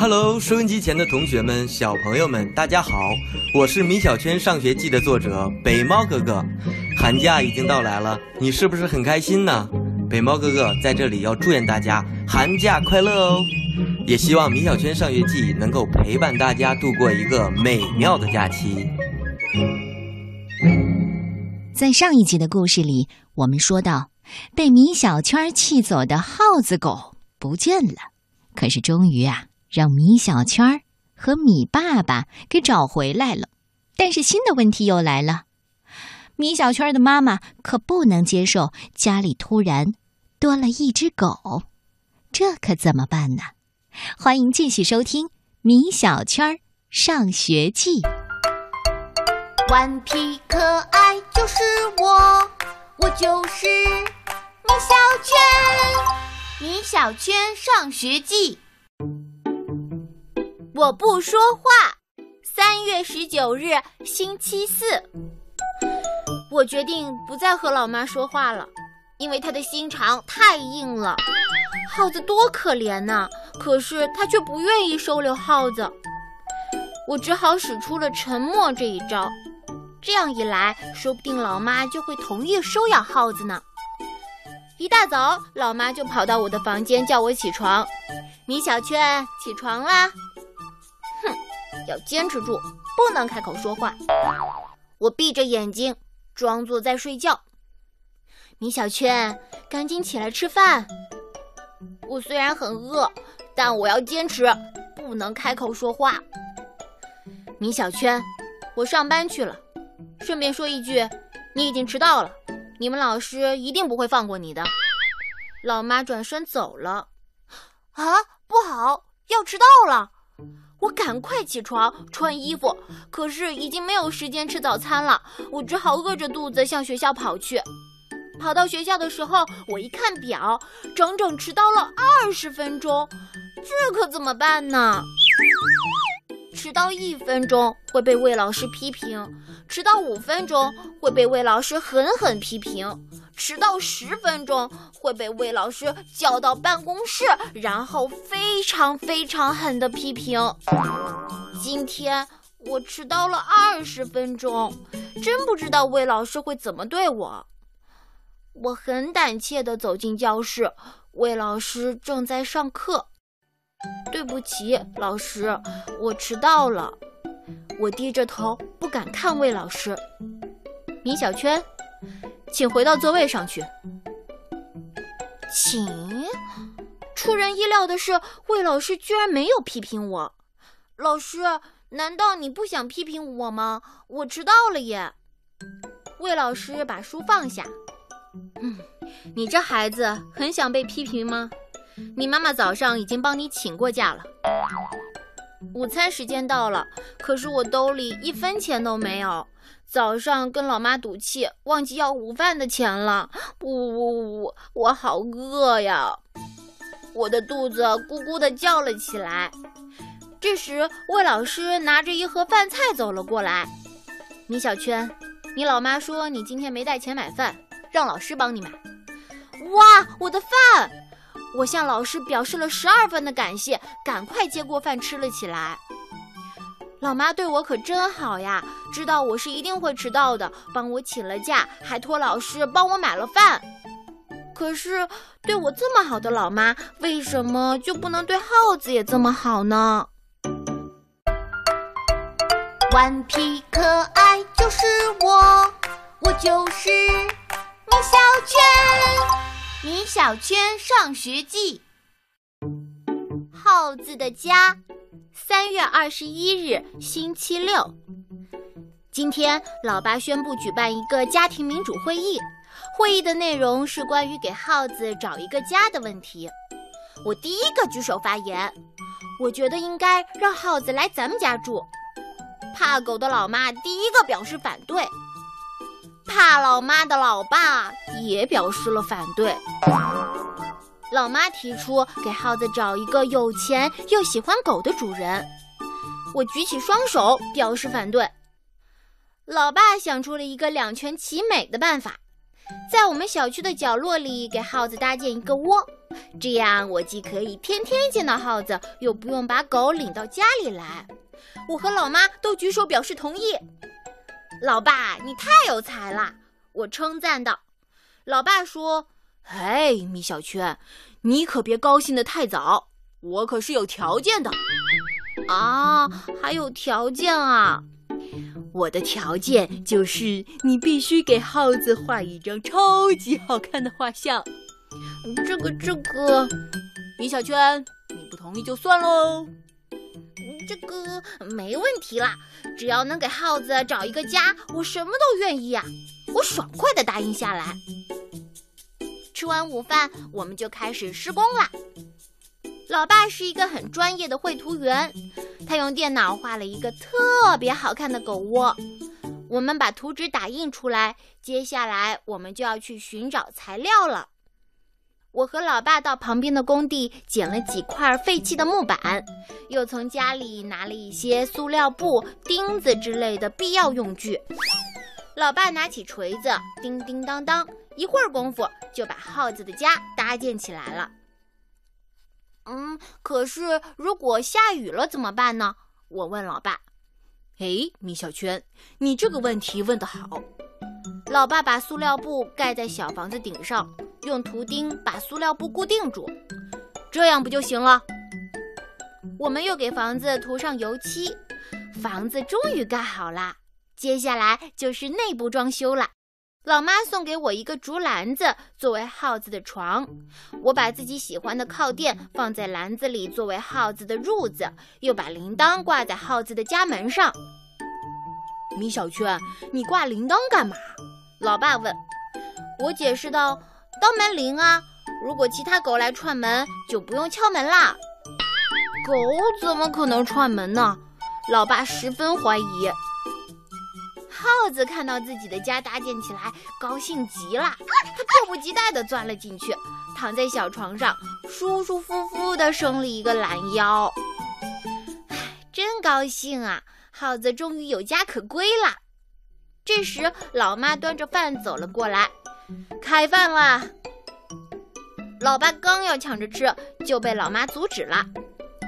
Hello，收音机前的同学们、小朋友们，大家好！我是米小圈上学记的作者北猫哥哥。寒假已经到来了，你是不是很开心呢？北猫哥哥在这里要祝愿大家寒假快乐哦！也希望米小圈上学记能够陪伴大家度过一个美妙的假期。在上一集的故事里，我们说到，被米小圈气走的耗子狗不见了，可是终于啊。让米小圈儿和米爸爸给找回来了，但是新的问题又来了。米小圈的妈妈可不能接受家里突然多了一只狗，这可怎么办呢？欢迎继续收听《米小圈上学记》。顽皮可爱就是我，我就是米小圈，《米小圈上学记》。我不说话。三月十九日，星期四，我决定不再和老妈说话了，因为她的心肠太硬了。耗子多可怜呐，可是她却不愿意收留耗子。我只好使出了沉默这一招。这样一来，说不定老妈就会同意收养耗子呢。一大早，老妈就跑到我的房间叫我起床。米小圈，起床啦！要坚持住，不能开口说话。我闭着眼睛，装作在睡觉。米小圈，赶紧起来吃饭。我虽然很饿，但我要坚持，不能开口说话。米小圈，我上班去了。顺便说一句，你已经迟到了，你们老师一定不会放过你的。老妈转身走了。啊，不好，要迟到了。我赶快起床穿衣服，可是已经没有时间吃早餐了。我只好饿着肚子向学校跑去。跑到学校的时候，我一看表，整整迟到了二十分钟。这可怎么办呢？迟到一分钟会被魏老师批评，迟到五分钟会被魏老师狠狠批评，迟到十分钟会被魏老师叫到办公室，然后非常非常狠的批评。今天我迟到了二十分钟，真不知道魏老师会怎么对我。我很胆怯地走进教室，魏老师正在上课。对不起，老师，我迟到了。我低着头，不敢看魏老师。米小圈，请回到座位上去。请。出人意料的是，魏老师居然没有批评我。老师，难道你不想批评我吗？我迟到了耶。魏老师把书放下。嗯，你这孩子很想被批评吗？你妈妈早上已经帮你请过假了。午餐时间到了，可是我兜里一分钱都没有。早上跟老妈赌气，忘记要午饭的钱了。呜呜呜，我好饿呀！我的肚子咕咕地叫了起来。这时，魏老师拿着一盒饭菜走了过来。米小圈，你老妈说你今天没带钱买饭，让老师帮你买。哇，我的饭！我向老师表示了十二分的感谢，赶快接过饭吃了起来。老妈对我可真好呀，知道我是一定会迟到的，帮我请了假，还托老师帮我买了饭。可是对我这么好的老妈，为什么就不能对耗子也这么好呢？顽皮可爱就是我，我就是米小圈。米小圈上学记，耗子的家，三月二十一日，星期六。今天，老爸宣布举办一个家庭民主会议。会议的内容是关于给耗子找一个家的问题。我第一个举手发言，我觉得应该让耗子来咱们家住。怕狗的老妈第一个表示反对。怕老妈的老爸也表示了反对。老妈提出给耗子找一个有钱又喜欢狗的主人，我举起双手表示反对。老爸想出了一个两全其美的办法，在我们小区的角落里给耗子搭建一个窝，这样我既可以天天见到耗子，又不用把狗领到家里来。我和老妈都举手表示同意。老爸，你太有才了，我称赞道。老爸说：“哎，米小圈，你可别高兴得太早，我可是有条件的。”啊，还有条件啊！我的条件就是你必须给耗子画一张超级好看的画像。这个这个，米小圈，你不同意就算喽。这个没问题啦，只要能给耗子找一个家，我什么都愿意呀！我爽快地答应下来。吃完午饭，我们就开始施工啦。老爸是一个很专业的绘图员，他用电脑画了一个特别好看的狗窝。我们把图纸打印出来，接下来我们就要去寻找材料了。我和老爸到旁边的工地捡了几块废弃的木板，又从家里拿了一些塑料布、钉子之类的必要用具。老爸拿起锤子，叮叮当当，一会儿功夫就把耗子的家搭建起来了。嗯，可是如果下雨了怎么办呢？我问老爸。哎，米小圈，你这个问题问得好。老爸把塑料布盖在小房子顶上。用图钉把塑料布固定住，这样不就行了？我们又给房子涂上油漆，房子终于盖好啦。接下来就是内部装修了。老妈送给我一个竹篮子作为耗子的床，我把自己喜欢的靠垫放在篮子里作为耗子的褥子，又把铃铛挂在耗子的家门上。米小圈，你挂铃铛干嘛？老爸问。我解释道。当门铃啊！如果其他狗来串门，就不用敲门啦。狗怎么可能串门呢？老爸十分怀疑。耗子看到自己的家搭建起来，高兴极了，它迫不及待地钻了进去，躺在小床上，舒舒服服地伸了一个懒腰。唉，真高兴啊！耗子终于有家可归了。这时，老妈端着饭走了过来。开饭啦！老爸刚要抢着吃，就被老妈阻止了，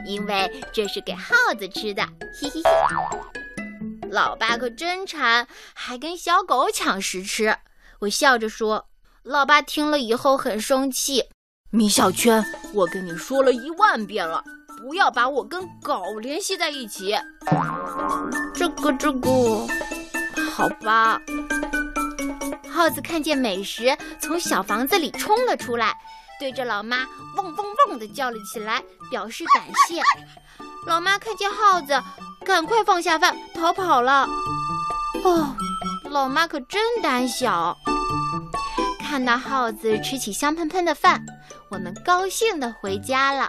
因为这是给耗子吃的。嘿嘿嘿！老爸可真馋，还跟小狗抢食吃。我笑着说。老爸听了以后很生气。米小圈，我跟你说了一万遍了，不要把我跟狗联系在一起。这个这个，好吧。耗子看见美食，从小房子里冲了出来，对着老妈汪汪汪的叫了起来，表示感谢。老妈看见耗子，赶快放下饭逃跑了。哦，老妈可真胆小。看到耗子吃起香喷喷的饭，我们高兴的回家了。